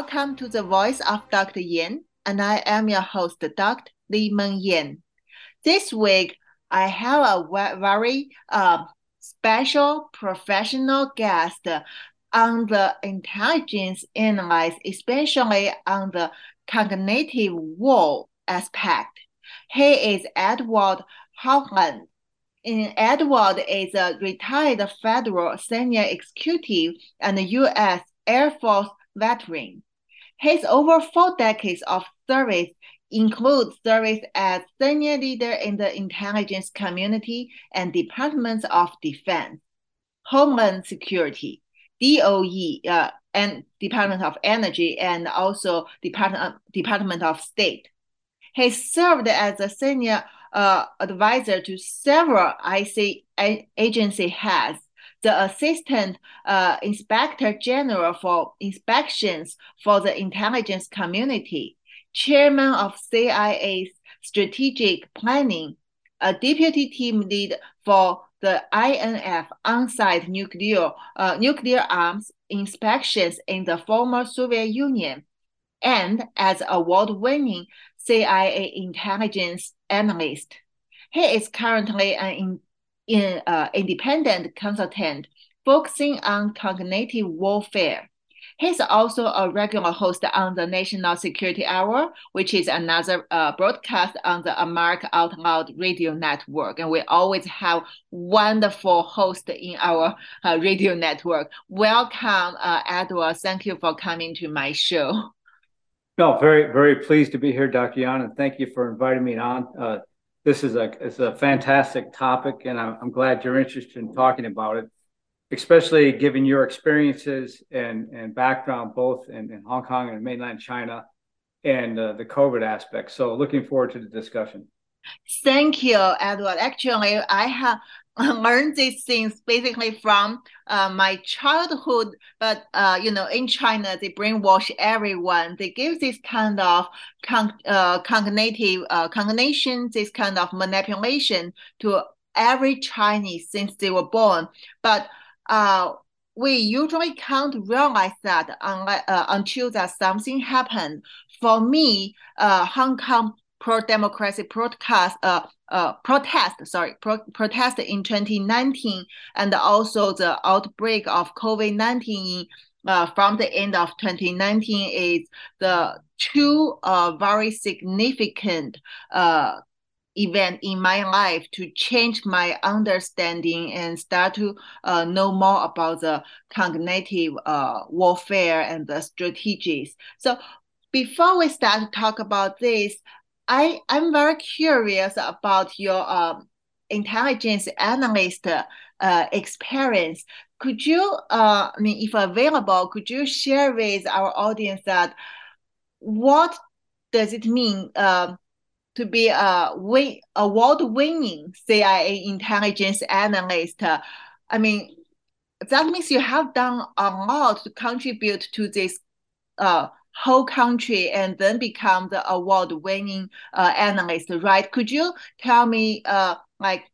Welcome to the Voice of Dr. Yan, and I am your host, Dr. Li Meng Yan. This week, I have a very uh, special professional guest on the intelligence analysis, especially on the cognitive wall aspect. He is Edward Haugland. And Edward is a retired federal senior executive and U.S. Air Force veteran. His over four decades of service include service as senior leader in the intelligence community and departments of Defense, Homeland Security, DOE, uh, and Department of Energy, and also Department Department of State. He served as a senior uh, advisor to several IC agency heads, the Assistant uh, Inspector General for Inspections for the Intelligence Community, Chairman of CIA's Strategic Planning, a Deputy Team Lead for the INF on-site nuclear uh, nuclear arms inspections in the former Soviet Union, and as award-winning CIA intelligence analyst. He is currently an in, uh, independent consultant focusing on cognitive warfare. He's also a regular host on the National Security Hour, which is another uh, broadcast on the America Out Loud radio network. And we always have wonderful hosts in our uh, radio network. Welcome, uh, Edward. Thank you for coming to my show. No, very, very pleased to be here, Dr. Yan, and thank you for inviting me on. This is a, it's a fantastic topic, and I'm, I'm glad you're interested in talking about it especially given your experiences and, and background both in, in Hong Kong and mainland China and uh, the COVID aspect. So looking forward to the discussion. Thank you, Edward. Actually, I have learned these things basically from uh, my childhood. But uh, you know, in China, they brainwash everyone. They give this kind of con- uh, cognitive uh, cognition, this kind of manipulation to every Chinese since they were born. But uh, we usually can't realize that unless, uh, until that something happened. For me, Hong Kong pro-democracy protest, uh, uh, protest, sorry, pro- protest in 2019, and also the outbreak of COVID-19 uh, from the end of 2019 is the two uh, very significant uh, event in my life to change my understanding and start to uh, know more about the cognitive uh, warfare and the strategies. So before we start to talk about this, I, I'm very curious about your um, intelligence analyst uh, experience. Could you, uh, I mean, if available, could you share with our audience that what does it mean uh, to be a win, award-winning CIA intelligence analyst. I mean, that means you have done a lot to contribute to this uh, whole country and then become the award-winning uh, analyst, right? Could you tell me, uh, like,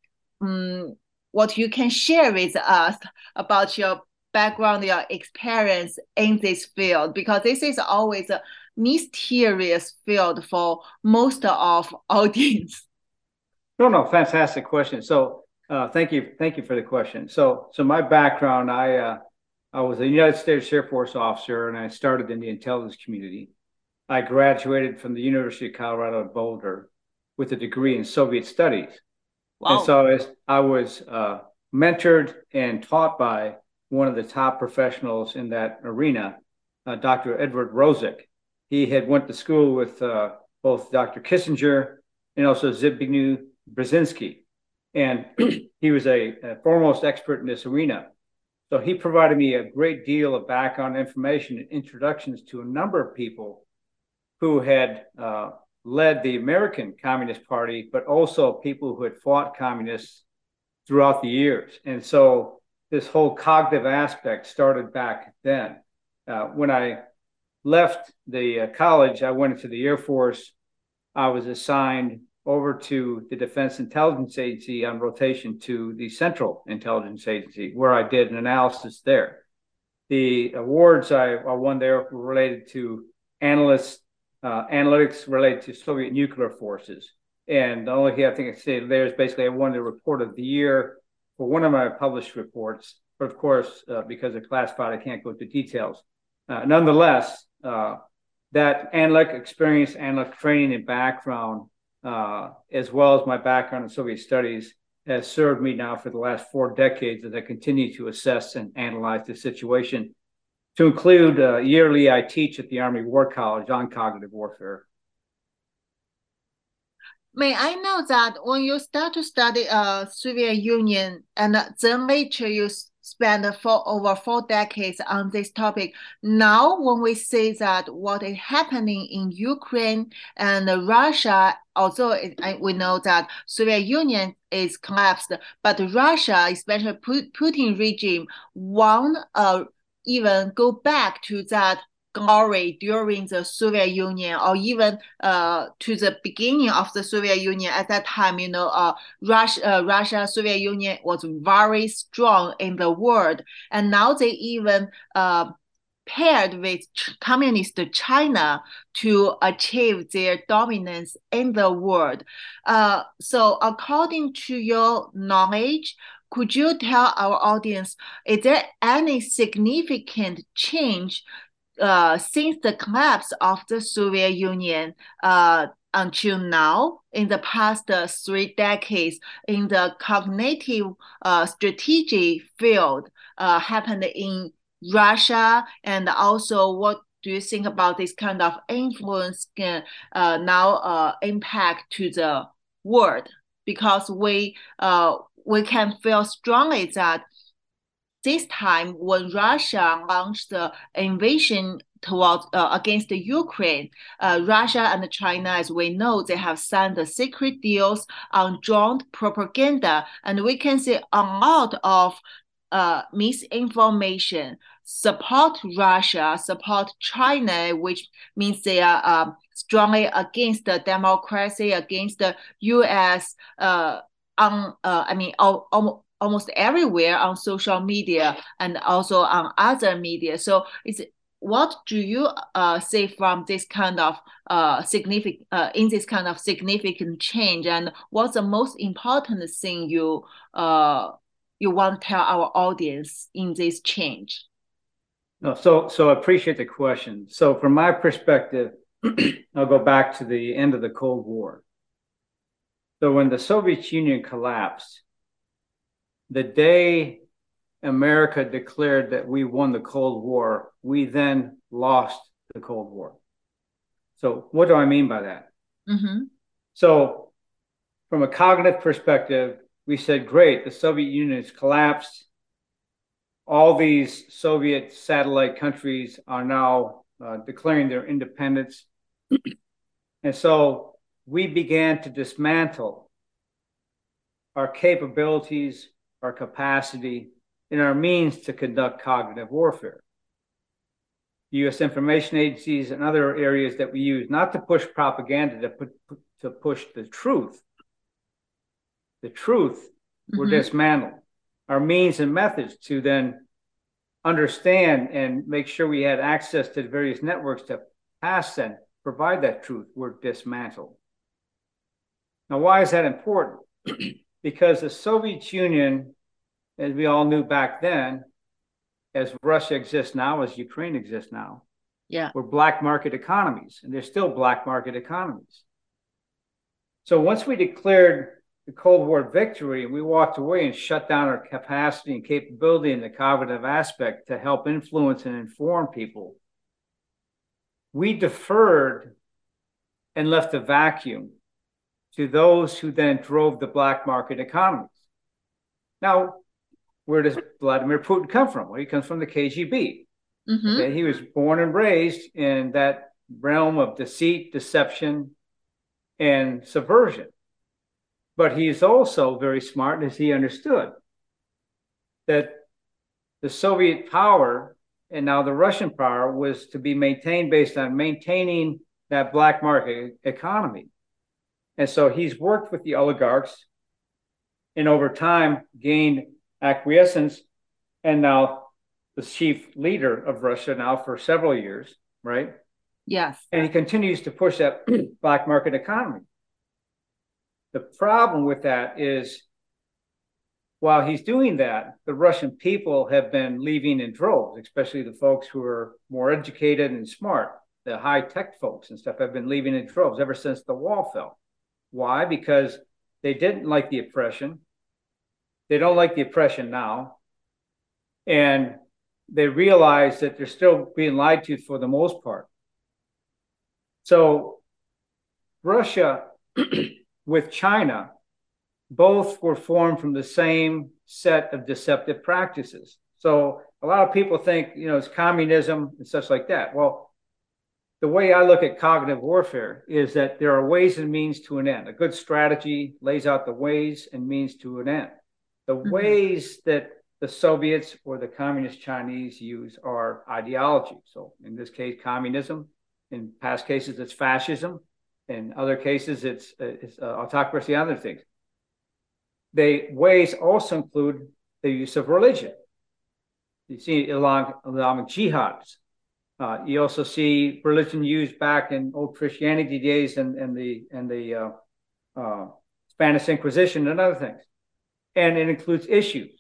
um, what you can share with us about your background, your experience in this field? Because this is always a mysterious field for most of audience? No, no, fantastic question. So uh, thank you, thank you for the question. So, so my background, I uh, I was a United States Air Force officer, and I started in the intelligence community. I graduated from the University of Colorado at Boulder with a degree in Soviet studies. Wow. And so as I was uh, mentored and taught by one of the top professionals in that arena, uh, Dr. Edward Rosick he had went to school with uh, both Dr. Kissinger and also Zbigniew Brzezinski. And he was a, a, foremost expert in this arena. So he provided me a great deal of background information and introductions to a number of people who had uh, led the American Communist Party, but also people who had fought communists throughout the years. And so this whole cognitive aspect started back then. Uh, when I left the uh, college, I went into the Air Force. I was assigned over to the Defense Intelligence Agency on rotation to the Central Intelligence Agency, where I did an analysis there. the awards I, I won there were related to analysts, uh, analytics related to Soviet nuclear forces. And the only thing I think I say there is basically I won the report of the year for one of my published reports. But of course, uh, because it's classified, I can't go into details. Uh, nonetheless, uh, that analytic experience, analytic training and background, uh, as well as my background in Soviet studies, has served me now for the last four decades as I continue to assess and analyze the situation. To include, uh, yearly I teach at the Army War College on cognitive warfare. May I know that when you start to study uh, Soviet Union and then later you spent for over four decades on this topic. Now, when we see that what is happening in Ukraine and Russia, although we know that Soviet Union is collapsed, but Russia, especially Putin regime, want uh, even go back to that glory during the Soviet Union or even uh, to the beginning of the Soviet Union. At that time, you know, uh, Russia, uh, Russia, Soviet Union was very strong in the world, and now they even uh, paired with communist China to achieve their dominance in the world. Uh, so, according to your knowledge, could you tell our audience, is there any significant change uh, since the collapse of the Soviet Union uh, until now, in the past uh, three decades, in the cognitive uh, strategy field, uh, happened in Russia, and also what do you think about this kind of influence can uh, now impact to the world? Because we we can feel strongly that this time when Russia launched the invasion towards uh, against the Ukraine, uh, Russia and China, as we know, they have signed the secret deals on joint propaganda, and we can see a lot of uh, misinformation support Russia, support China, which means they are uh, strongly against the democracy, against the U.S. Uh, on, uh, I mean, almost everywhere on social media and also on other media. So it's what do you uh, say from this kind of uh, significant uh, in this kind of significant change? And what's the most important thing you uh, you want to tell our audience in this change? No so so i appreciate the question. So from my perspective i'll go back to the end of the cold war. So when the soviet union collapsed the day America declared that we won the Cold War, we then lost the Cold War. So, what do I mean by that? Mm-hmm. So, from a cognitive perspective, we said, great, the Soviet Union has collapsed. All these Soviet satellite countries are now uh, declaring their independence. and so we began to dismantle our capabilities our capacity, and our means to conduct cognitive warfare. U.S. information agencies and other areas that we use not to push propaganda, to, put, to push the truth. The truth mm-hmm. were dismantled. Our means and methods to then understand and make sure we had access to the various networks to pass and provide that truth were dismantled. Now, why is that important? because the Soviet Union, as we all knew back then, as Russia exists now, as Ukraine exists now, yeah, were black market economies, and they're still black market economies. So once we declared the Cold War victory, we walked away and shut down our capacity and capability in the cognitive aspect to help influence and inform people. We deferred and left a vacuum to those who then drove the black market economies. Now, where does Vladimir Putin come from? Well, he comes from the KGB. Mm-hmm. Okay? He was born and raised in that realm of deceit, deception, and subversion. But he's also very smart as he understood that the Soviet power and now the Russian power was to be maintained based on maintaining that black market economy. And so he's worked with the oligarchs and over time gained acquiescence. And now the chief leader of Russia now for several years, right? Yes. And he continues to push that black market economy. The problem with that is while he's doing that, the Russian people have been leaving in droves, especially the folks who are more educated and smart. The high tech folks and stuff have been leaving in droves ever since the wall fell. Why? Because they didn't like the oppression. They don't like the oppression now. And they realize that they're still being lied to for the most part. So, Russia with China both were formed from the same set of deceptive practices. So a lot of people think, you know, it's communism and such like that. Well, the way I look at cognitive warfare is that there are ways and means to an end. A good strategy lays out the ways and means to an end. The mm-hmm. ways that the Soviets or the communist Chinese use are ideology. So in this case, communism. In past cases, it's fascism. In other cases, it's, it's uh, autocracy, and other things. The ways also include the use of religion. You see along Islamic jihads. Uh, you also see religion used back in old Christianity days and, and the and the uh, uh, Spanish Inquisition and other things. And it includes issues.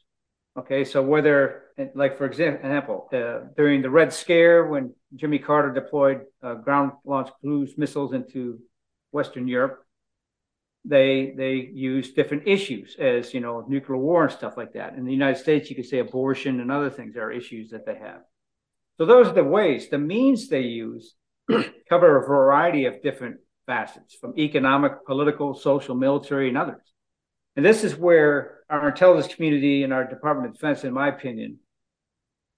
Okay, so whether, like for example, uh, during the Red Scare, when Jimmy Carter deployed uh, ground launched cruise missiles into Western Europe, they they use different issues as you know nuclear war and stuff like that. In the United States, you could say abortion and other things are issues that they have. So those are the ways. The means they use cover a variety of different facets, from economic, political, social, military, and others. And this is where our intelligence community and our Department of Defense, in my opinion,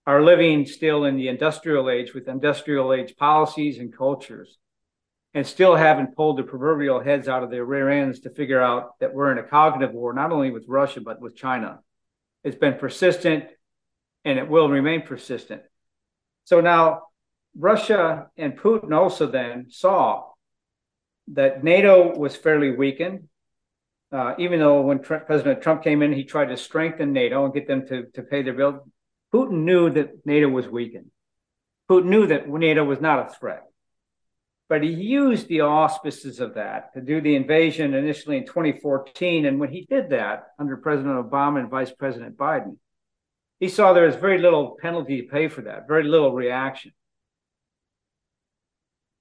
are living still in the industrial age with industrial age policies and cultures and still haven't pulled the proverbial heads out of their rear ends to figure out that we're in a cognitive war, not only with Russia, but with China. It's been persistent and it will remain persistent. So now Russia and Putin also then saw that NATO was fairly weakened. Uh, even though when President Trump came in, he tried to strengthen NATO and get them to, to pay their bill. Putin knew that NATO was weakened. Putin knew that NATO was not a threat. But he used the auspices of that to do the invasion initially in 2014. And when he did that under President Obama and Vice President Biden, he saw there was very little penalty to pay for that, very little reaction.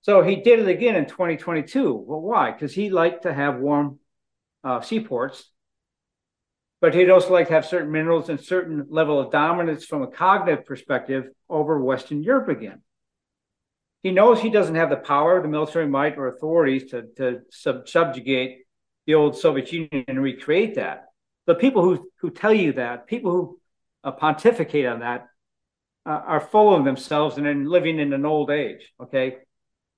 So he did it again in 2022. Well, why? Because he liked to have warm uh, seaports, but he'd also like to have certain minerals and certain level of dominance from a cognitive perspective over Western Europe again he knows he doesn't have the power, the military might, or authorities to, to sub- subjugate the old Soviet Union and recreate that. The people who, who tell you that, people who uh, pontificate on that, uh, are full of themselves and then living in an old age. Okay.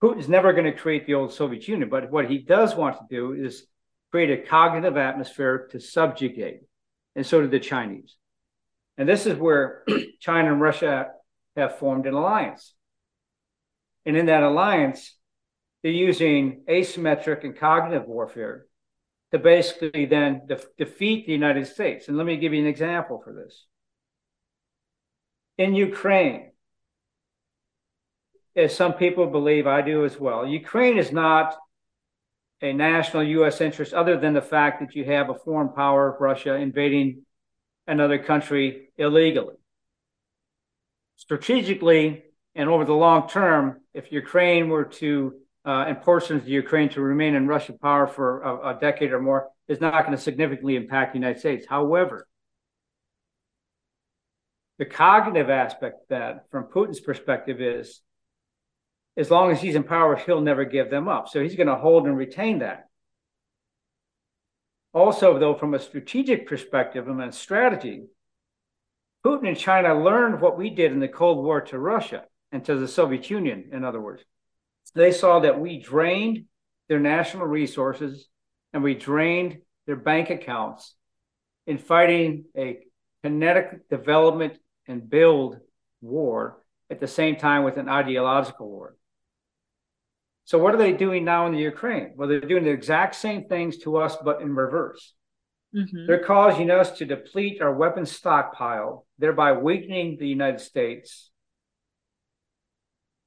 Putin's never going to create the old Soviet Union, but what he does want to do is create a cognitive atmosphere to subjugate. And so did the Chinese. And this is where China and Russia have formed an alliance. And in that alliance, they're using asymmetric and cognitive warfare to basically then de- defeat the United States. And let me give you an example for this. In Ukraine, as some people believe, I do as well, Ukraine is not a national U.S. interest other than the fact that you have a foreign power, Russia, invading another country illegally. Strategically, and over the long term, if Ukraine were to, uh, and portions of Ukraine to remain in Russian power for a, a decade or more, is not going to significantly impact the United States. However, the cognitive aspect that, from Putin's perspective, is as long as he's in power, he'll never give them up. So he's going to hold and retain that. Also, though, from a strategic perspective and a strategy, Putin and China learned what we did in the Cold War to Russia and to the Soviet Union, in other words. They saw that we drained their national resources and we drained their bank accounts in fighting a kinetic development and build war at the same time with an ideological war. So, what are they doing now in the Ukraine? Well, they're doing the exact same things to us, but in reverse. Mm-hmm. They're causing us to deplete our weapons stockpile, thereby weakening the United States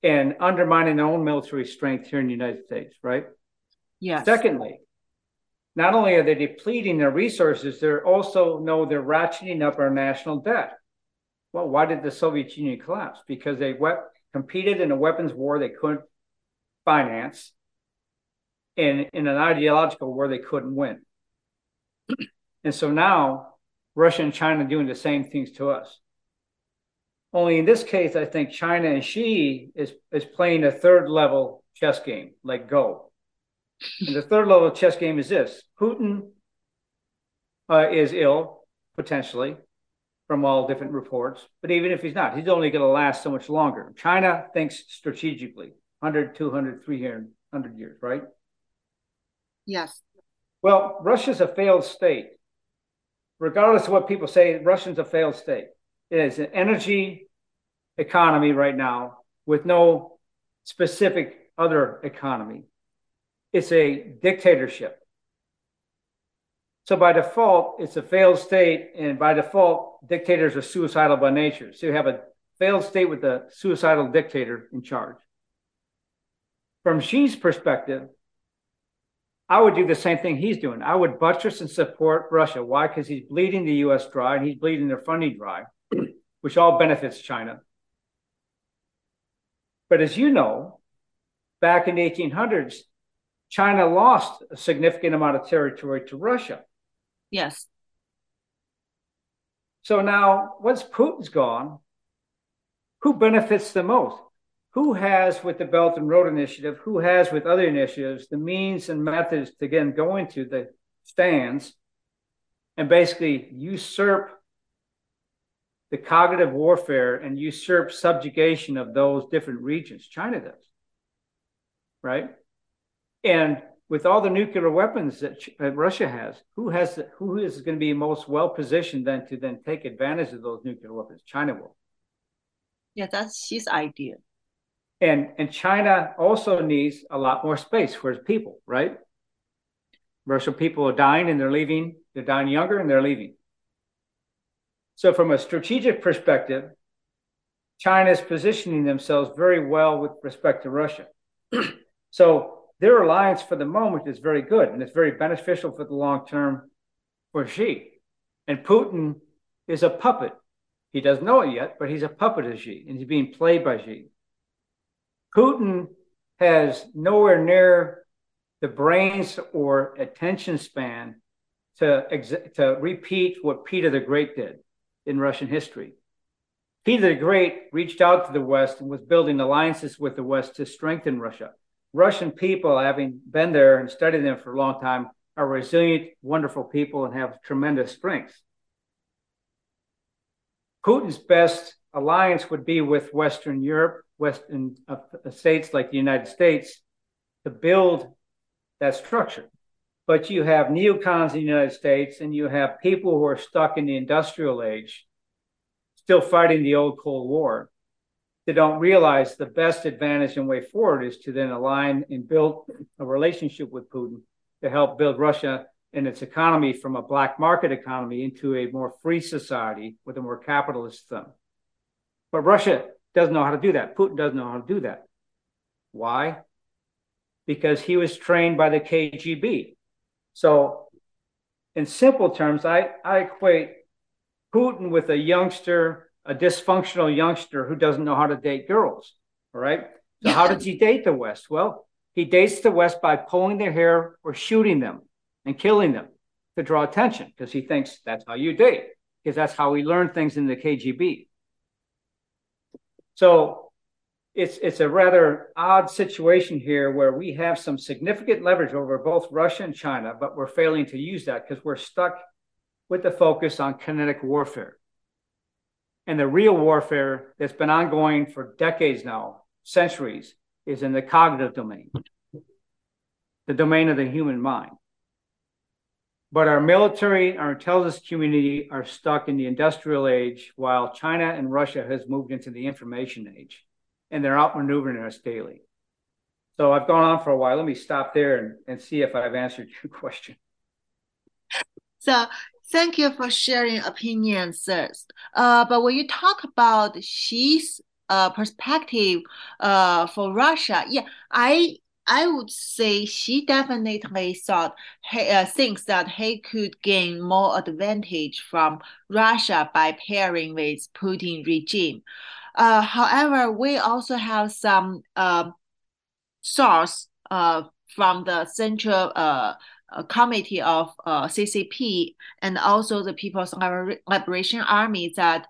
and undermining their own military strength here in the United States, right? Yes. Secondly, not only are they depleting their resources, they're also know they're ratcheting up our national debt. Well, why did the Soviet Union collapse? Because they competed in a weapons war they couldn't finance, and in an ideological war they couldn't win. and so now Russia and China doing the same things to us. Only in this case, I think China and Xi is is playing a third level chess game, like Go. And the third level chess game is this: Putin uh, is ill potentially from all different reports, but even if he's not, he's only going to last so much longer. China thinks strategically, 100, 200, 300 years, right? Yes. Well, Russia's a failed state. Regardless of what people say, Russia's a failed state. It is an energy economy right now with no specific other economy. It's a dictatorship. So by default, it's a failed state, and by default, dictators are suicidal by nature. So you have a failed state with a suicidal dictator in charge. From Xi's perspective, I would do the same thing he's doing. I would buttress and support Russia. Why? Because he's bleeding the US dry and he's bleeding their funding dry, which all benefits China. But as you know, back in the 1800s, China lost a significant amount of territory to Russia. Yes. So now, once Putin's gone, who benefits the most? who has with the Belt and Road Initiative, who has with other initiatives, the means and methods to again go into the stands and basically usurp the cognitive warfare and usurp subjugation of those different regions. China does, right? And with all the nuclear weapons that uh, Russia has, who has the, who is going to be most well positioned then to then take advantage of those nuclear weapons? China will. Yeah, that's his idea. And and China also needs a lot more space for its people, right? Russian people are dying and they're leaving. They're dying younger and they're leaving. So, from a strategic perspective, China is positioning themselves very well with respect to Russia. so, their alliance for the moment is very good and it's very beneficial for the long term for Xi. And Putin is a puppet. He doesn't know it yet, but he's a puppet of Xi and he's being played by Xi. Putin has nowhere near the brains or attention span to, ex- to repeat what Peter the Great did in Russian history. Peter the Great reached out to the West and was building alliances with the West to strengthen Russia. Russian people, having been there and studied them for a long time, are resilient, wonderful people and have tremendous strengths. Putin's best alliance would be with Western Europe Western uh, states like the United States to build that structure. But you have neocons in the United States and you have people who are stuck in the industrial age, still fighting the old Cold War. They don't realize the best advantage and way forward is to then align and build a relationship with Putin to help build Russia and its economy from a black market economy into a more free society with a more capitalist thumb. But Russia doesn't know how to do that. Putin doesn't know how to do that. Why? Because he was trained by the KGB. So, in simple terms, I, I equate Putin with a youngster, a dysfunctional youngster who doesn't know how to date girls. All right. So, how does he date the West? Well, he dates the West by pulling their hair or shooting them and killing them to draw attention because he thinks that's how you date, because that's how we learn things in the KGB. So it's it's a rather odd situation here where we have some significant leverage over both Russia and China, but we're failing to use that because we're stuck with the focus on kinetic warfare. And the real warfare that's been ongoing for decades now, centuries, is in the cognitive domain, the domain of the human mind. But our military, our intelligence community are stuck in the industrial age, while China and Russia has moved into the information age, and they're outmaneuvering us daily. So I've gone on for a while. Let me stop there and, and see if I've answered your question. So thank you for sharing opinions first. Uh, but when you talk about Xi's uh, perspective uh, for Russia, yeah, I I would say Xi definitely thought he, uh, thinks that he could gain more advantage from Russia by pairing with Putin regime. Uh, however, we also have some uh, source uh, from the Central uh, uh Committee of uh, CCP and also the People's Liberation Army that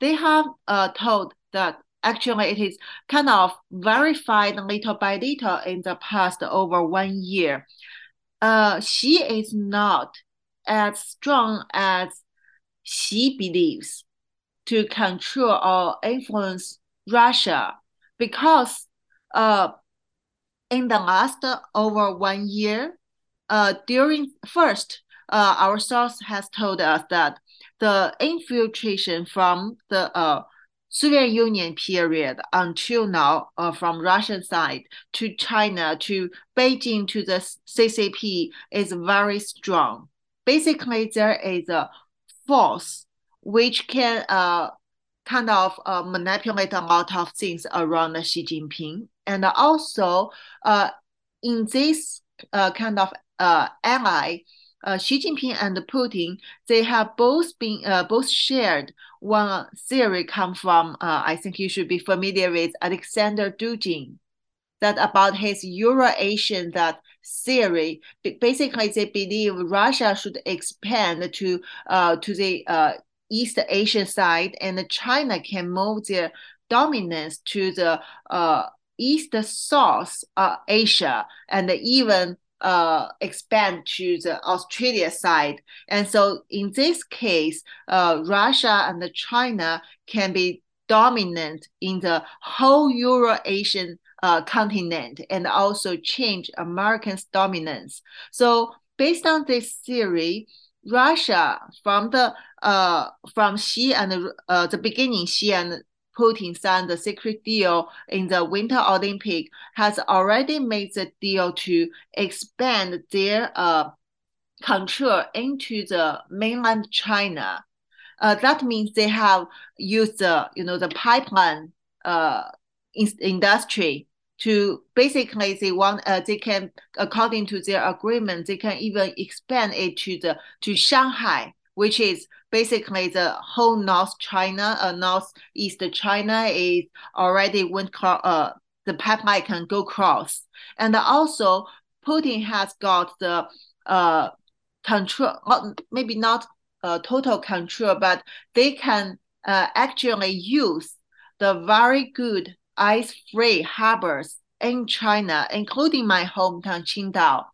they have uh, told that actually it is kind of verified little by little in the past over one year. Uh, Xi is not as strong as Xi believes to control or influence Russia because uh, in the last over one year, uh, during first, uh, our source has told us that the infiltration from the uh, Soviet Union period until now, uh, from Russian side to China to Beijing to the CCP is very strong. Basically, there is a force which can uh, kind of uh, manipulate a lot of things around Xi Jinping. And also, uh, in this uh, kind of uh, ally, uh, Xi Jinping and Putin, they have both been uh, both shared one theory come from. Uh, I think you should be familiar with Alexander Dugin, that about his Euro-Asian that theory. Basically, they believe Russia should expand to uh, to the uh, East Asian side, and China can move their dominance to the uh, East South uh, Asia and even uh, expand to the Australia side. And so in this case, uh, Russia and China can be dominant in the whole Euro-Asian uh, continent and also change Americans' dominance. So based on this theory, Russia from the uh, from Xi and uh, the beginning, Xi and Putin signed the secret deal in the Winter Olympic has already made the deal to expand their uh, control into the mainland China. Uh, that means they have used the you know the pipeline uh, in industry to basically they want uh, they can according to their agreement they can even expand it to the to Shanghai which is basically the whole North China, uh, Northeast China is already went uh, the pipeline can go cross. And also Putin has got the uh, control, maybe not uh, total control, but they can uh, actually use the very good ice-free harbors in China, including my hometown Qingdao.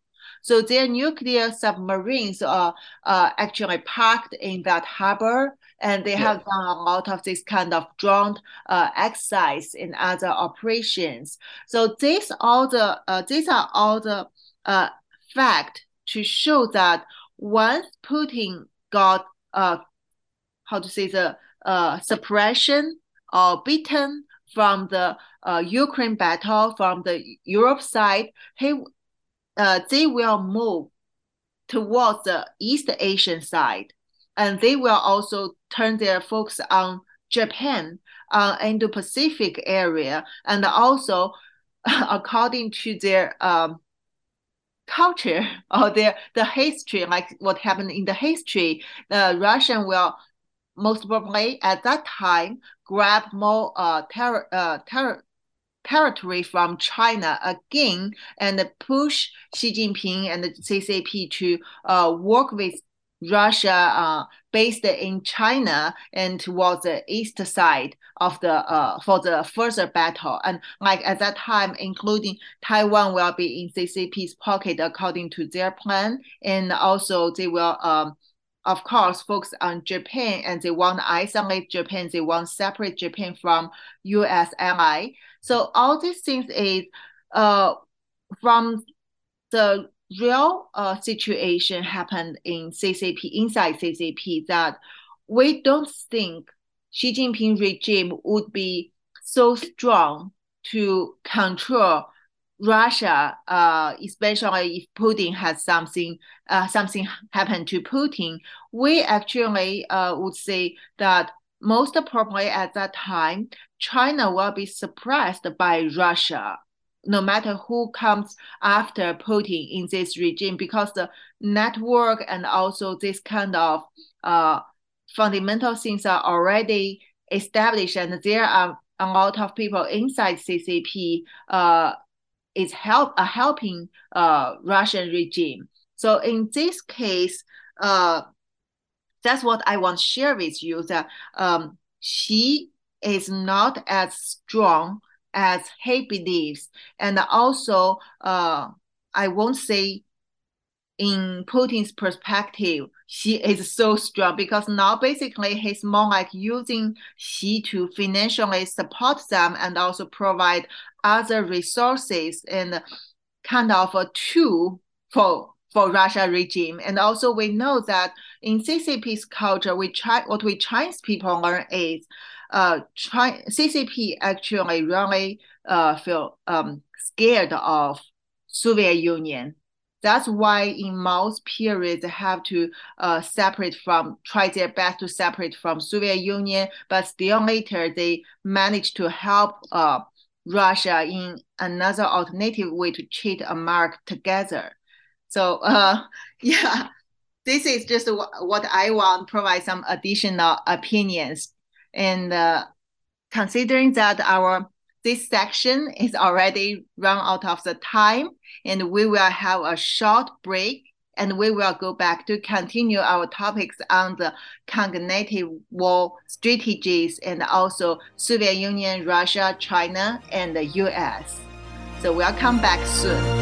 So their nuclear submarines are uh, actually parked in that harbor, and they have done a lot of this kind of drone uh, exercise in other operations. So these all the uh, these are all the uh, fact to show that once Putin got uh, how to say the uh, suppression or beaten from the uh, Ukraine battle from the Europe side, he uh, they will move towards the East Asian side, and they will also turn their focus on Japan, uh, Indo-Pacific area, and also according to their um, culture or their the history, like what happened in the history, the Russian will most probably at that time grab more uh, terror, uh, terror territory from China again and push Xi Jinping and the CCP to uh, work with Russia uh, based in China and towards the east side of the uh, for the further battle. And like at that time, including Taiwan will be in CCP's pocket according to their plan. And also they will um, of course, focus on Japan and they want to isolate Japan. They want to separate Japan from U.S. ally. So all these things is uh, from the real uh, situation happened in CCP, inside CCP, that we don't think Xi Jinping regime would be so strong to control Russia, uh, especially if Putin has something, uh, something happened to Putin, we actually uh, would say that most probably at that time, China will be suppressed by Russia, no matter who comes after Putin in this regime, because the network and also this kind of uh, fundamental things are already established, and there are a lot of people inside CCP uh, is help uh, helping uh, Russian regime. So in this case, uh, that's what I want to share with you. That um, Xi is not as strong as he believes, and also uh, I won't say in Putin's perspective, Xi is so strong because now basically he's more like using Xi to financially support them and also provide other resources and kind of a tool for for Russia regime. And also we know that in CCP's culture, we try what we Chinese people learn is uh, try, CCP actually really uh, feel um, scared of Soviet Union that's why in most periods they have to uh, separate from, try their best to separate from Soviet Union, but still later they managed to help uh, Russia in another alternative way to treat America together. So uh, yeah, this is just what I want provide some additional opinions. And uh, considering that our this section is already run out of the time and we will have a short break and we will go back to continue our topics on the cognitive war strategies and also Soviet Union, Russia, China, and the US. So we'll come back soon.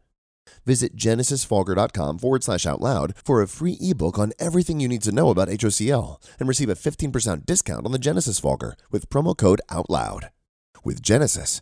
Visit genesisfogger.com forward slash out loud for a free ebook on everything you need to know about HOCl and receive a 15% discount on the Genesis Fogger with promo code OUTLOUD. With Genesis,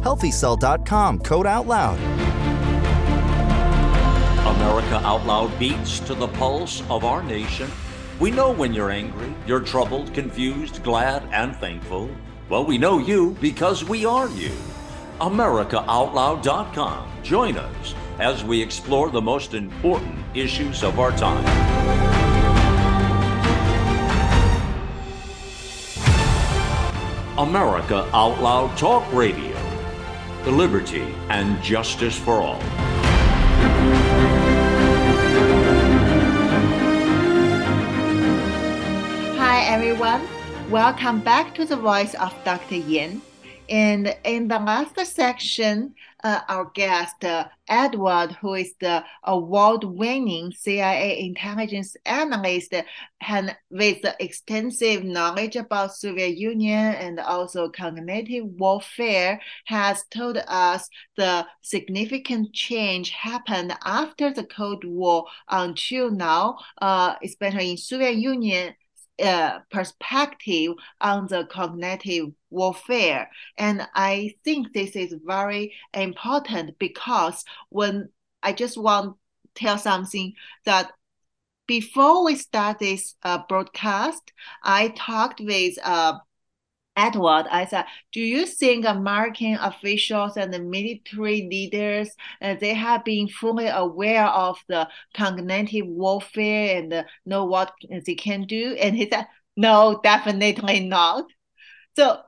HealthyCell.com, code out loud. America Out Loud beats to the pulse of our nation. We know when you're angry, you're troubled, confused, glad, and thankful. Well, we know you because we are you. AmericaOutloud.com. Join us as we explore the most important issues of our time. America Out Loud Talk Radio liberty, and justice for all. Hi, everyone. Welcome back to the voice of Dr. Yan. And in the last section, uh, our guest, uh, Edward, who is the award winning CIA intelligence analyst and with extensive knowledge about Soviet Union and also cognitive warfare, has told us the significant change happened after the Cold War until now, uh, especially in Soviet Union uh, perspective on the cognitive warfare. And I think this is very important because when I just want to tell something that before we start this uh, broadcast, I talked with uh, Edward, I said, do you think American officials and the military leaders, uh, they have been fully aware of the cognitive warfare and uh, know what they can do? And he said, no, definitely not. So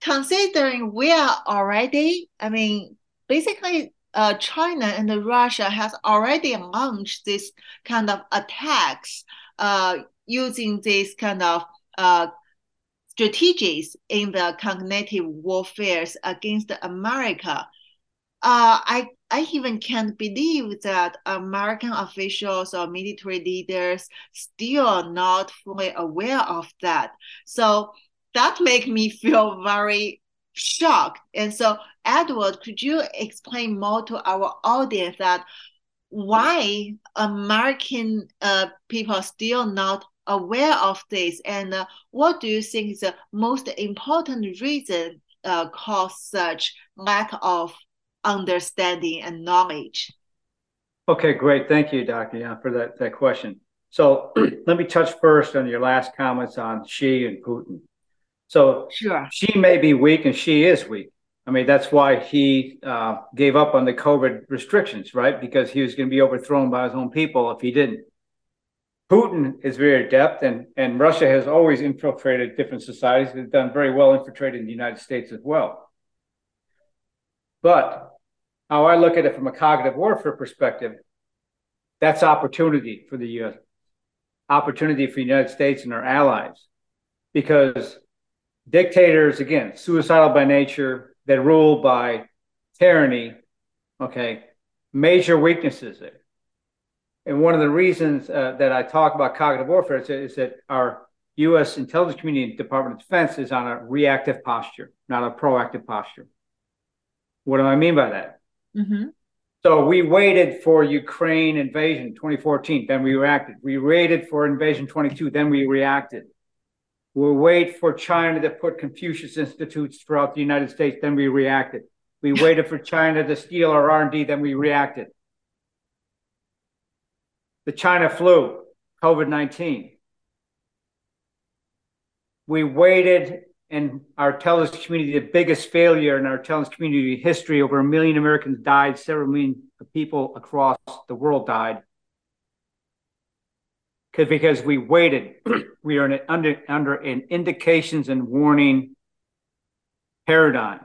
considering we are already, I mean, basically uh, China and Russia has already launched this kind of attacks uh, using this kind of uh, strategies in the cognitive warfare against America. Uh, I I even can't believe that American officials or military leaders still not fully aware of that. So that make me feel very shocked. And so, Edward, could you explain more to our audience that why American uh, people still not aware of this, and uh, what do you think is the most important reason uh, cause such lack of understanding and knowledge? Okay, great. Thank you, Dr. Yan, for that, that question. So let me touch first on your last comments on Xi and Putin. So sure. Xi may be weak and Xi is weak. I mean, that's why he uh, gave up on the COVID restrictions, right? Because he was going to be overthrown by his own people if he didn't. Putin is very adept, and, and Russia has always infiltrated different societies. They've done very well infiltrating the United States as well. But how I look at it from a cognitive warfare perspective, that's opportunity for the U.S., opportunity for the United States and our allies, because dictators, again, suicidal by nature, that rule by tyranny, okay, major weaknesses there. And one of the reasons uh, that I talk about cognitive warfare is, is, that our U.S. intelligence community Department of Defense is on a reactive posture, not a proactive posture. What do I mean by that? Mm-hmm. So we waited for Ukraine invasion 2014, then we reacted. We waited for invasion 22, then we reacted. We wait for China to put Confucius Institutes throughout the United States, then we reacted. We waited for China to steal our R&D, then we reacted. The China flu, COVID-19. We waited and our intelligence community, the biggest failure in our intelligence community history, over a million Americans died, several million people across the world died. Because we waited, we are under under an indications and warning paradigm.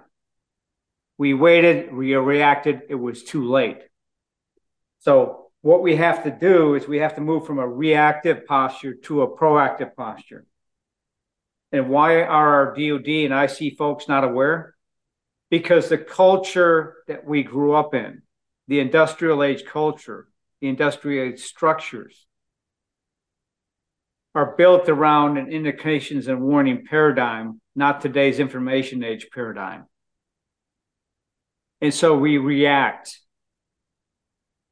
We waited, we reacted, it was too late. So what we have to do is we have to move from a reactive posture to a proactive posture. And why are our DoD and IC folks not aware? Because the culture that we grew up in, the industrial age culture, the industrial age structures, are built around an indications and warning paradigm, not today's information age paradigm. And so we react.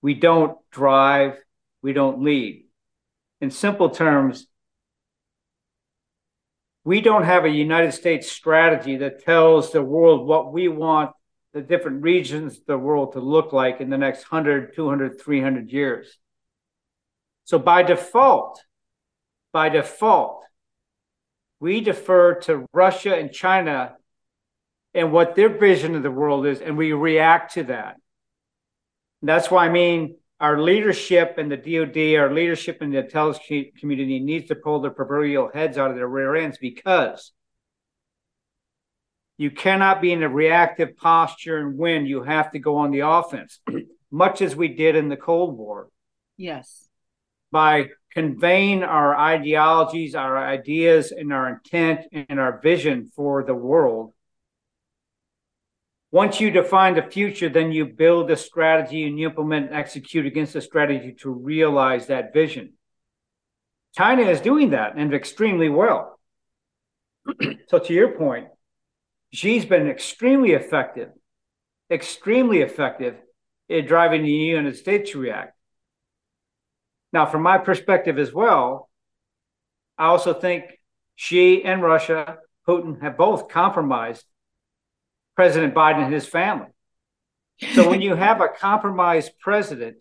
We don't drive, we don't lead. In simple terms, we don't have a United States strategy that tells the world what we want the different regions of the world to look like in the next 100, 200, 300 years. So by default, by default, we defer to Russia and China and what their vision of the world is, and we react to that. And that's why I mean our leadership in the DoD, our leadership in the intelligence community needs to pull their proverbial heads out of their rear ends because you cannot be in a reactive posture and win. You have to go on the offense, much as we did in the Cold War. Yes. By conveying our ideologies, our ideas, and our intent and our vision for the world once you define the future, then you build a strategy and you implement and execute against the strategy to realize that vision. China is doing that and extremely well. so, to your point, Xi's been extremely effective, extremely effective in driving the United States to react. Now, from my perspective as well, I also think Xi and Russia, Putin, have both compromised President Biden and his family. So when you have a compromised president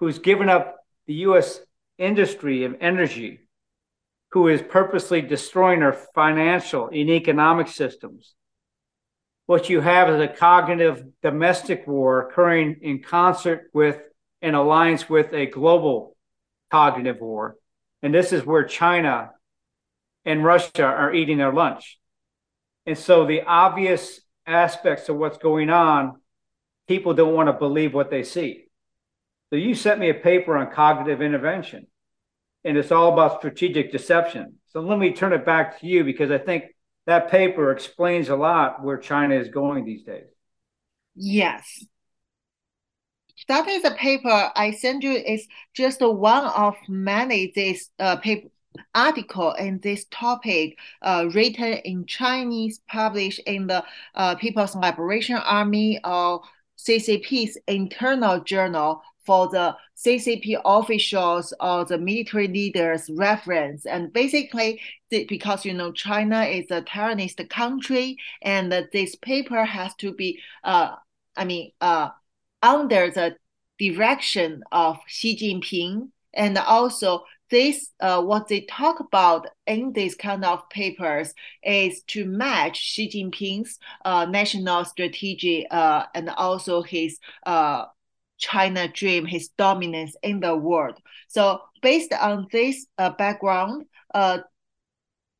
who's given up the U.S. industry of energy, who is purposely destroying our financial and economic systems, what you have is a cognitive domestic war occurring in concert with an alliance with a global cognitive war. And this is where China and Russia are eating their lunch. And so the obvious aspects of what's going on, people don't want to believe what they see. So you sent me a paper on cognitive intervention. and it's all about strategic deception. So let me turn it back to you because I think that paper explains a lot where China is going these days. Yes. That is a paper I sent you It's just one of many this uh, paper article in this topic uh, written in Chinese, published in the uh, People's Liberation Army or CCP's internal journal for the CCP officials or the military leaders reference. And basically, because you know China is a terrorist country, and this paper has to be, uh, I mean, uh, under the direction of Xi Jinping, and also this uh, what they talk about in these kind of papers is to match Xi Jinping's uh, national strategy uh, and also his uh, China dream, his dominance in the world. So based on this uh, background, uh,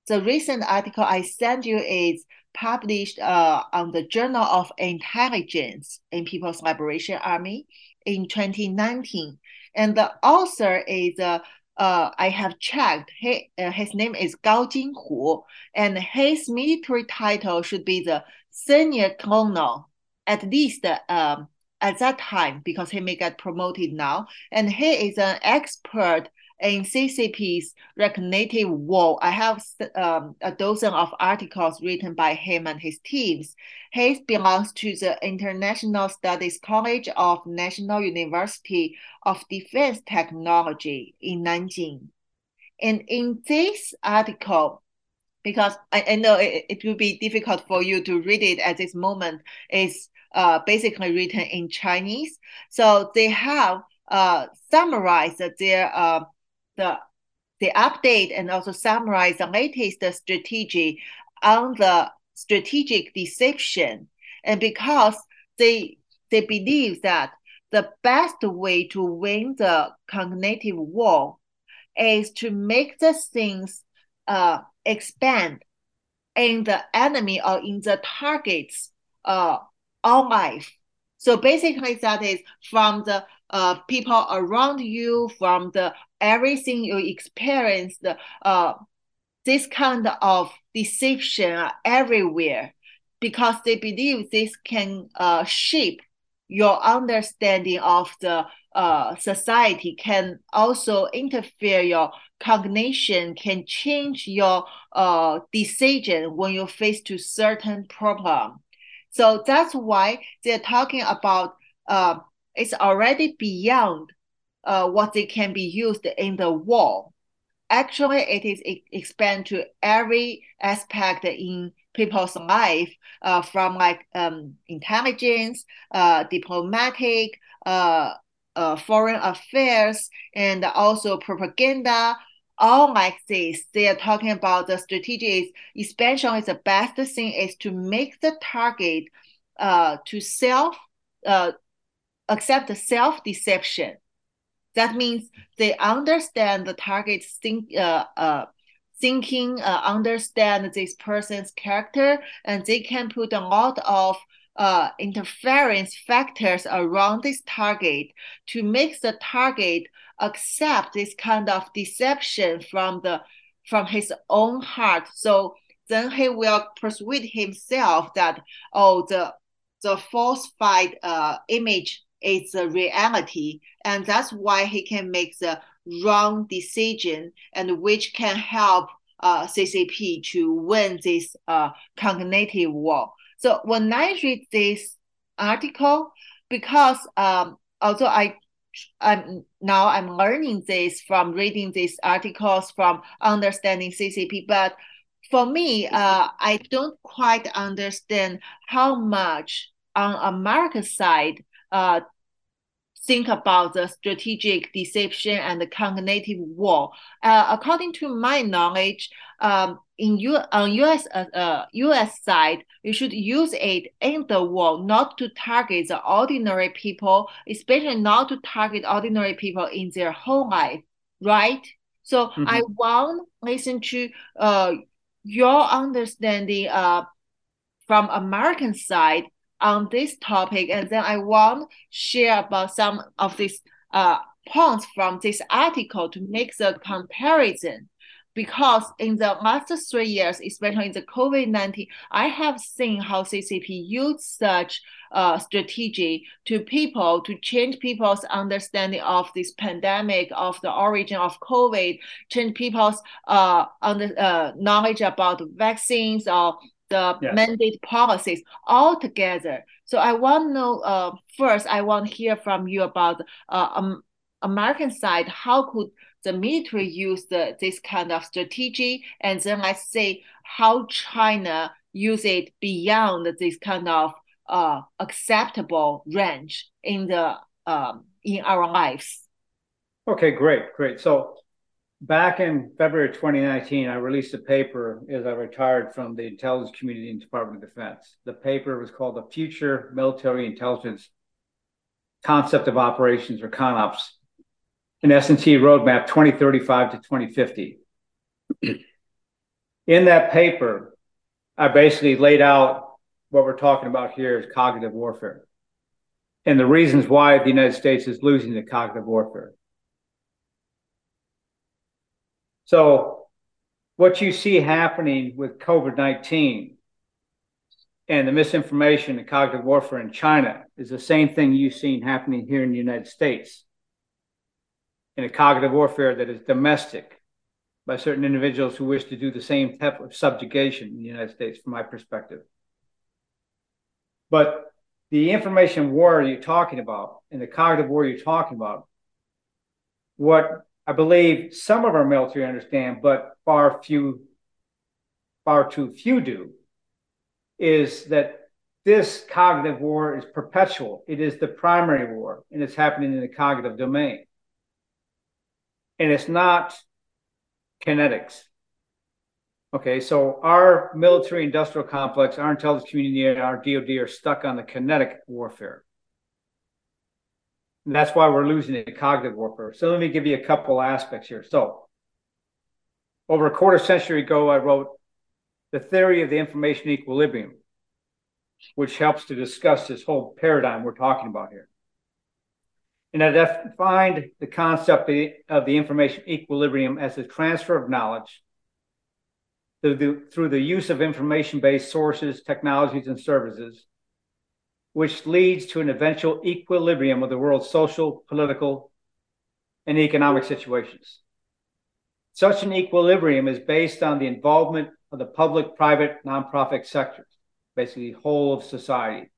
the recent article I sent you is published uh, on the Journal of Intelligence in People's Liberation Army in 2019. And the author is, uh, uh, I have checked, he, uh, his name is Gao Jinhu, and his military title should be the senior colonel, at least um, at that time because he may get promoted now. And he is an expert in CCP's recognitive war. I have um, a dozen of articles written by him and his teams. He belongs to the International Studies College of National University of Defense Technology in Nanjing. And in this article, because I, I know it, it will be difficult for you to read it at this moment, is uh, basically written in Chinese. So they have uh, summarized their uh, the the update and also summarize the latest strategy on the strategic deception. And because they they believe that the best way to win the cognitive war is to make the things uh, expand in the enemy or in the target's uh, all life. So basically, that is from the uh, people around you, from the everything you experience, the uh, this kind of deception everywhere, because they believe this can uh, shape your understanding of the uh, society, can also interfere your cognition, can change your uh, decision when you face to certain problem. So that's why they're talking about uh, it's already beyond uh, what they can be used in the war. Actually, it is expand to every aspect in people's life, uh, from like um, intelligence, uh, diplomatic, uh, uh, foreign affairs, and also propaganda, all like this. They are talking about the strategic expansion is the best thing is to make the target uh, to self uh, accept self deception. That means they understand the target think, uh, uh, thinking, uh, understand this person's character, and they can put a lot of uh, interference factors around this target to make the target accept this kind of deception from the from his own heart. So then he will persuade himself that oh the the falsified uh, image is a reality, and that's why he can make the wrong decision, and which can help uh, CCP to win this uh, cognitive war. So when I read this article, because um, although I I'm now I'm learning this from reading these articles from understanding CCP, but for me, uh, I don't quite understand how much on America's side uh, think about the strategic deception and the cognitive war. Uh, according to my knowledge, um, in U on US uh, uh, US side, you should use it in the war, not to target the ordinary people, especially not to target ordinary people in their whole life, right? So mm-hmm. I want listen to uh your understanding uh from American side on this topic, and then I want share about some of these uh, points from this article to make the comparison. Because in the last three years, especially in the COVID 19, I have seen how CCP used such uh, strategy to people to change people's understanding of this pandemic, of the origin of COVID, change people's uh, under, uh, knowledge about vaccines or the yes. mandate policies all together. So I want to know uh, first, I want to hear from you about uh, um, American side, how could the military use the, this kind of strategy, and then let's say how China use it beyond this kind of uh, acceptable range in the um, in our lives. Okay, great, great. So back in February 2019, I released a paper as I retired from the intelligence community and Department of Defense. The paper was called the Future Military Intelligence Concept of Operations or CONOPS an S&T roadmap 2035 to 2050. In that paper, I basically laid out what we're talking about here is cognitive warfare and the reasons why the United States is losing the cognitive warfare. So, what you see happening with COVID 19 and the misinformation and cognitive warfare in China is the same thing you've seen happening here in the United States in a cognitive warfare that is domestic by certain individuals who wish to do the same type of subjugation in the United States, from my perspective. But the information war you're talking about and the cognitive war you're talking about, what I believe some of our military understand, but far few, far too few do, is that this cognitive war is perpetual. It is the primary war, and it's happening in the cognitive domain and it's not kinetics. Okay, so our military industrial complex, our intelligence community, and our DoD are stuck on the kinetic warfare. And that's why we're losing the cognitive warfare. So let me give you a couple aspects here. So, over a quarter century ago, I wrote The Theory of the Information Equilibrium, which helps to discuss this whole paradigm we're talking about here. And I defined the concept of the information equilibrium as the transfer of knowledge through the, through the use of information based sources, technologies, and services, which leads to an eventual equilibrium of the world's social, political, and economic situations. Such an equilibrium is based on the involvement of the public, private, nonprofit sectors, basically whole of society.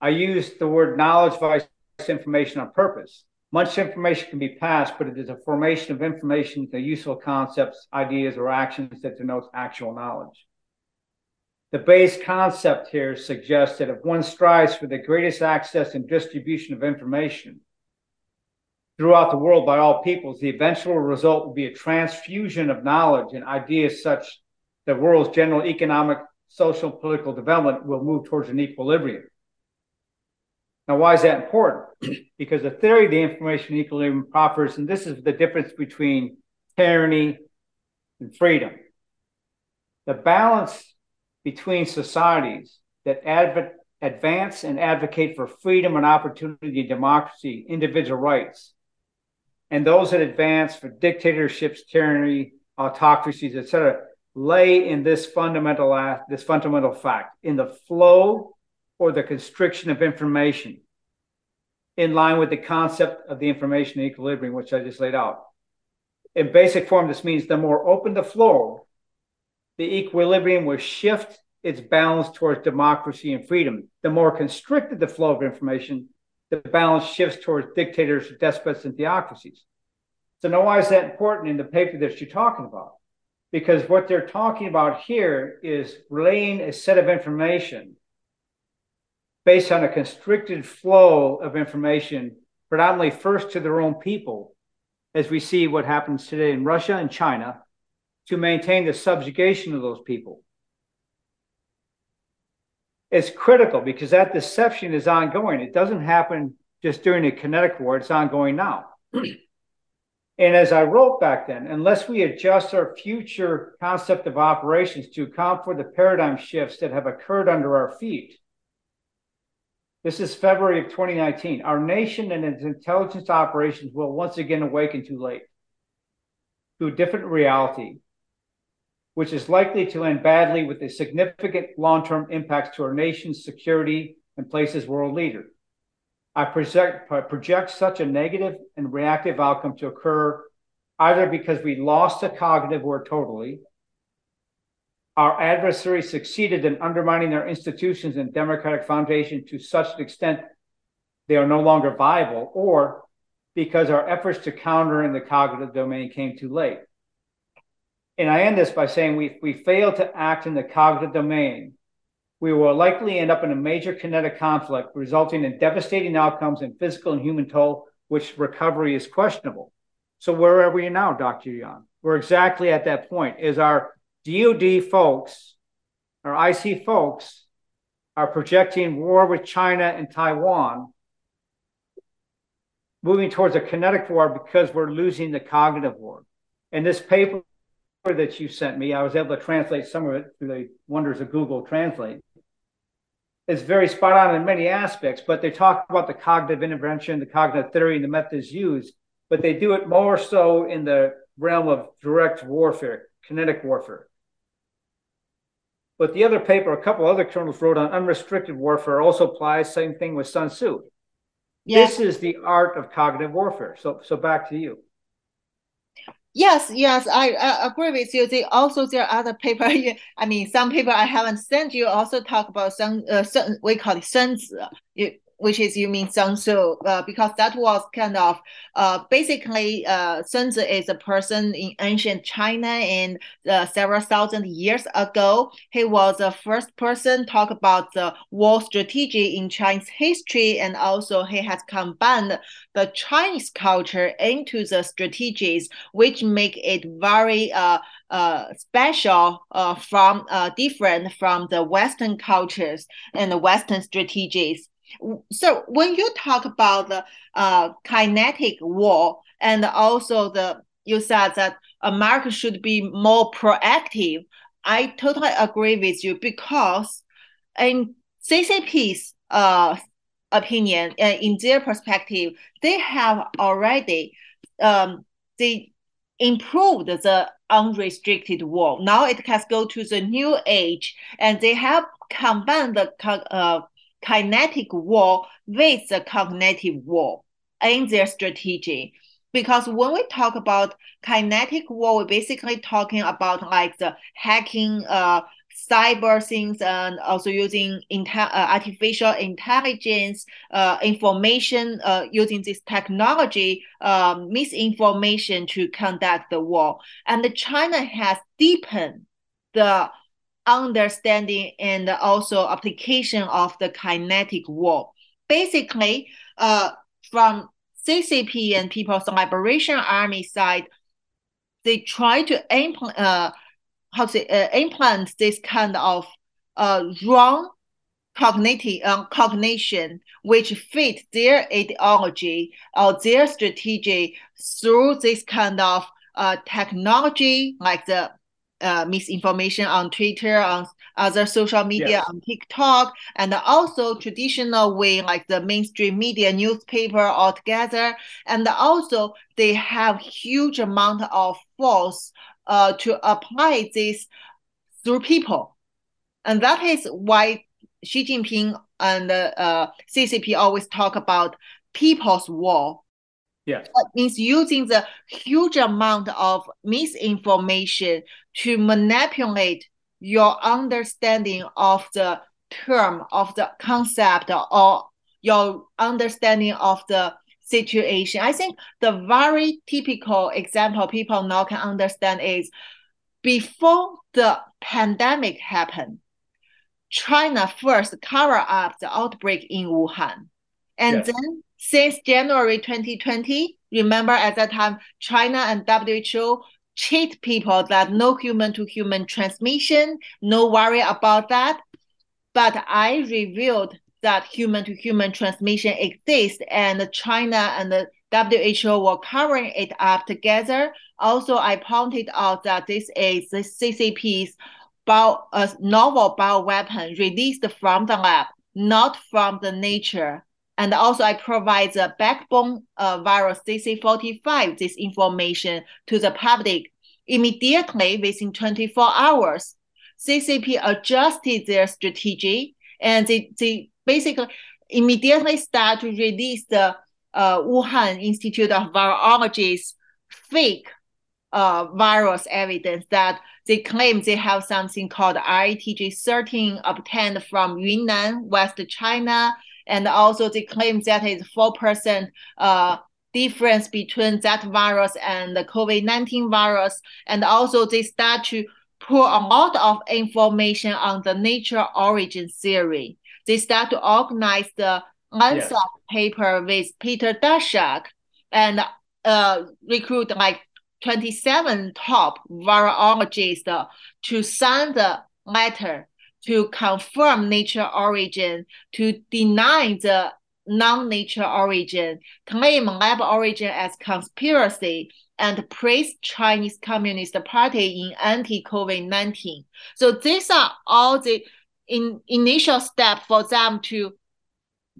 I use the word knowledge vice information on purpose. Much information can be passed, but it is a formation of information, the useful concepts, ideas, or actions that denotes actual knowledge. The base concept here suggests that if one strives for the greatest access and distribution of information throughout the world by all peoples, the eventual result will be a transfusion of knowledge and ideas such that the world's general economic, social, political development will move towards an equilibrium. Now, why is that important? because the theory of the information equilibrium proffers, and this is the difference between tyranny and freedom. The balance between societies that adv- advance and advocate for freedom and opportunity, democracy, individual rights, and those that advance for dictatorships, tyranny, autocracies, etc., lay in this fundamental this fundamental fact in the flow or the constriction of information in line with the concept of the information equilibrium, which I just laid out. In basic form, this means the more open the flow, the equilibrium will shift its balance towards democracy and freedom. The more constricted the flow of information, the balance shifts towards dictators, despots, and theocracies. So now why is that important in the paper that you're talking about? Because what they're talking about here is relaying a set of information based on a constricted flow of information, predominantly first to their own people, as we see what happens today in Russia and China, to maintain the subjugation of those people. It's critical because that deception is ongoing. It doesn't happen just during the kinetic war, it's ongoing now. and as I wrote back then, unless we adjust our future concept of operations to account for the paradigm shifts that have occurred under our feet, This is February of 2019. Our nation and its intelligence operations will once again awaken too late to a different reality, which is likely to end badly with a significant long term impacts to our nation's security and places world leader. I project, project such a negative and reactive outcome to occur either because we lost the cognitive war totally, our adversary succeeded in undermining our institutions and democratic foundation to such an extent they are no longer viable, or because our efforts to counter in the cognitive domain came too late. And I end this by saying we, we fail to act in the cognitive domain, we will likely end up in a major kinetic conflict, resulting in devastating outcomes in physical and human toll, which recovery is questionable. So where are we now, Dr. Yan? We're exactly at that point. Is our DoD folks, our IC folks, are projecting war with China and Taiwan, moving towards a kinetic war because we're losing the cognitive war. And this paper that you sent me, I was able to translate some of it through the wonders of Google Translate. It's very spot on in many aspects, but they talk about the cognitive intervention, the cognitive theory, and the methods used, but they do it more so in the realm of direct warfare, kinetic warfare. But the other paper, a couple other colonels wrote on unrestricted warfare also applies, same thing with Sun Tzu. Yes. This is the art of cognitive warfare. So so back to you. Yes, yes, I, I agree with you. They also there are other paper. I mean, some paper I haven't sent you also talk about some uh, we call it 生子 which is you mean Sun Tzu, uh, because that was kind of uh, basically uh, Sun Tzu is a person in ancient China and uh, several thousand years ago. He was the first person talk about the war strategy in Chinese history, and also he has combined the Chinese culture into the strategies, which make it very uh, uh, special uh, from uh, different from the Western cultures and the Western strategies. So when you talk about the uh, kinetic war and also the you said that America should be more proactive. I totally agree with you because in CCP's uh, opinion and in their perspective, they have already um, they improved the unrestricted war. Now it has go to the new age, and they have combined the uh, kinetic war with the cognitive war in their strategy. Because when we talk about kinetic war, we're basically talking about like the hacking, uh, cyber things, and also using inte- uh, artificial intelligence, uh, information, uh, using this technology, um, misinformation to conduct the war. And China has deepened the understanding and also application of the kinetic war. Basically, uh, from CCP and People's Liberation Army side, they try to implement, uh, how to say, uh, implant this kind of uh, wrong cognitive uh, cognition which fit their ideology or their strategy through this kind of uh, technology like the uh, misinformation on Twitter, on other social media, yes. on TikTok, and also traditional way like the mainstream media, newspaper altogether. And also they have huge amount of force uh, to apply this through people. And that is why Xi Jinping and uh, CCP always talk about people's war Yes. That means using the huge amount of misinformation to manipulate your understanding of the term, of the concept, or your understanding of the situation. I think the very typical example people now can understand is before the pandemic happened, China first covered up the outbreak in Wuhan. And yes. then since January 2020, remember at that time, China and WHO cheat people that no human to human transmission, no worry about that. But I revealed that human to human transmission exists and China and the WHO were covering it up together. Also, I pointed out that this is the CCP's bio, uh, novel bioweapon released from the lab not from the nature. And also I provide the backbone uh, virus ZC45, this information to the public immediately within 24 hours. CCP adjusted their strategy and they, they basically immediately start to release the uh, Wuhan Institute of Virology's fake uh, virus evidence that they claim they have something called RATG 13 obtained from Yunnan, West China, and also they claim that is 4% uh, difference between that virus and the COVID-19 virus. And also they start to put a lot of information on the nature origin theory. They start to organize the Lancet yes. paper with Peter Daszak and uh, recruit like 27 top virologists to sign the letter to confirm nature origin, to deny the non-nature origin, claim lab origin as conspiracy, and praise Chinese Communist Party in anti-COVID-19. So these are all the in, initial step for them to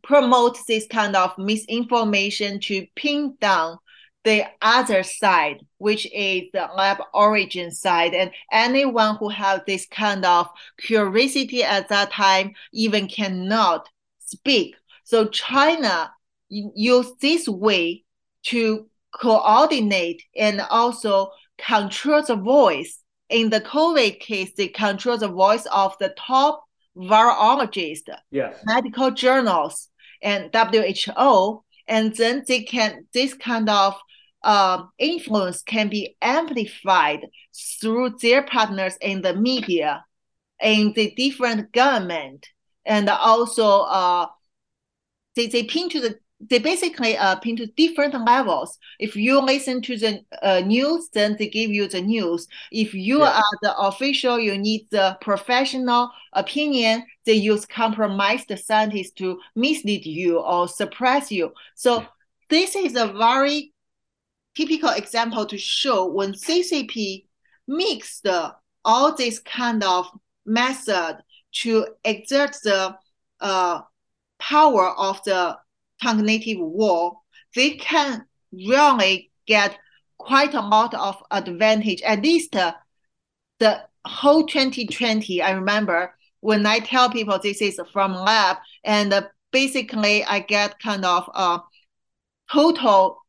promote this kind of misinformation to pin down the other side, which is the lab origin side. And anyone who have this kind of curiosity at that time even cannot speak. So China use this way to coordinate and also control the voice. In the COVID case, they control the voice of the top virologists, yes. medical journals, and WHO. And then they can this kind of uh, influence can be amplified through their partners in the media, in the different government, and also uh, they, they pin to the they basically uh, pin to different levels. If you listen to the uh, news, then they give you the news. If you yeah. are the official, you need the professional opinion. They use compromised scientists to mislead you or suppress you. So this is a very typical example to show when CCP mixed all this kind of method to exert the uh, power of the cognitive war, they can really get quite a lot of advantage. At least uh, the whole 2020, I remember when I tell people this is from lab, and uh, basically I get kind of a total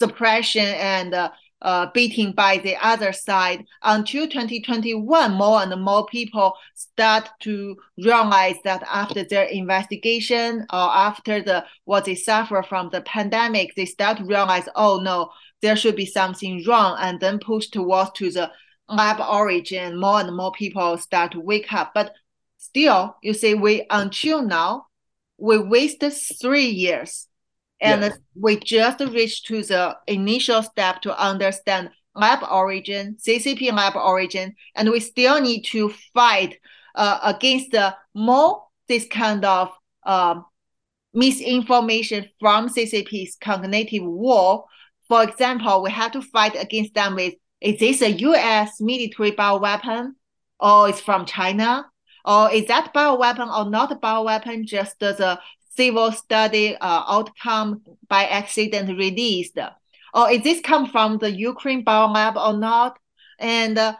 suppression and uh, uh, beating by the other side until 2021 more and more people start to realize that after their investigation or after the what they suffer from the pandemic they start to realize oh no there should be something wrong and then push towards to the lab origin more and more people start to wake up. But still you see we until now we wasted three years and yes. we just reached to the initial step to understand lab origin, CCP lab origin, and we still need to fight uh, against the more this kind of um, misinformation from CCP's cognitive war. For example, we have to fight against them with is this a US military bioweapon or it's from China? Or is that bioweapon or not a bioweapon just the civil study uh, outcome by accident released? Or is this come from the Ukraine biolab or not? And uh,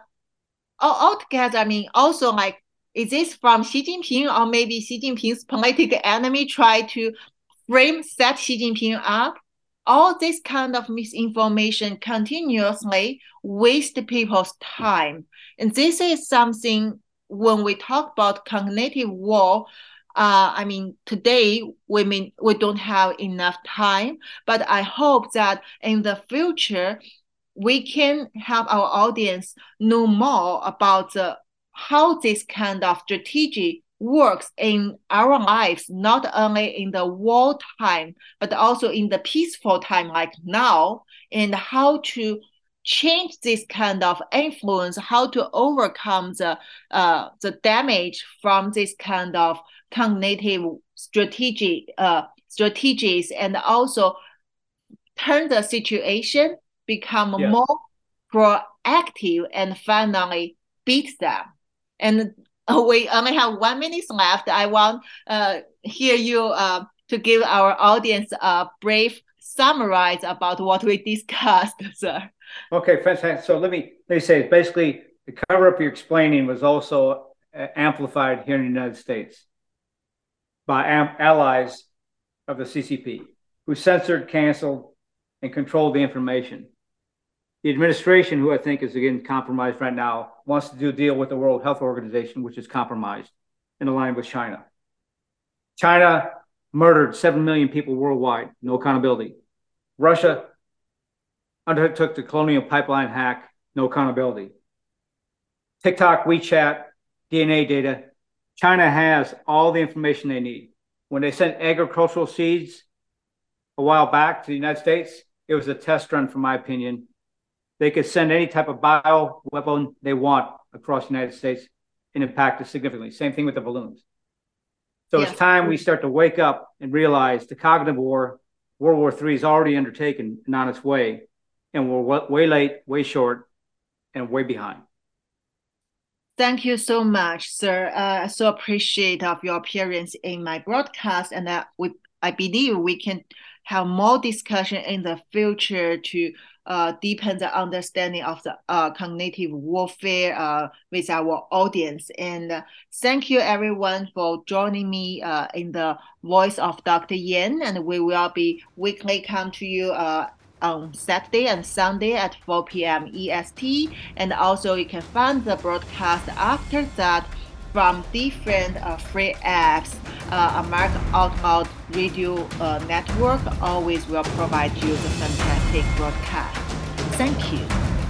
altogether, I mean, also like, is this from Xi Jinping or maybe Xi Jinping's political enemy try to frame set Xi Jinping up? All this kind of misinformation continuously waste people's time. And this is something when we talk about cognitive war, uh, I mean, today we mean we don't have enough time, but I hope that in the future we can help our audience know more about the, how this kind of strategy works in our lives, not only in the war time, but also in the peaceful time like now, and how to change this kind of influence, how to overcome the uh, the damage from this kind of cognitive strategy uh, strategies, and also turn the situation become yeah. more proactive and finally beat them. And we only have one minute left. I want uh, hear you uh, to give our audience a brief summarize about what we discussed, sir. Okay, fantastic. So let me let me say basically the cover up you're explaining was also uh, amplified here in the United States by am- allies of the CCP who censored, canceled, and controlled the information. The administration, who I think is again compromised right now, wants to do a deal with the World Health Organization, which is compromised and aligned with China. China murdered 7 million people worldwide, no accountability. Russia undertook the colonial pipeline hack, no accountability. TikTok, WeChat, DNA data. China has all the information they need. When they sent agricultural seeds a while back to the United States, it was a test run, from my opinion. They could send any type of bio weapon they want across the United States and impact it significantly. Same thing with the balloons. So yeah. it's time we start to wake up and realize the cognitive war, World War III, is already undertaken and on its way, and we're way late, way short, and way behind. Thank you so much, sir. Uh, so appreciate of your appearance in my broadcast, and uh, we, I believe we can have more discussion in the future to uh, deepen the understanding of the uh, cognitive warfare uh, with our audience. And uh, thank you everyone for joining me uh, in the voice of Dr. Yan. And we will be weekly come to you uh, on Saturday and Sunday at 4 p.m. EST. And also you can find the broadcast after that from different uh, free apps. Uh, American Out Loud Radio uh, Network always will provide you the fantastic broadcast. Thank you.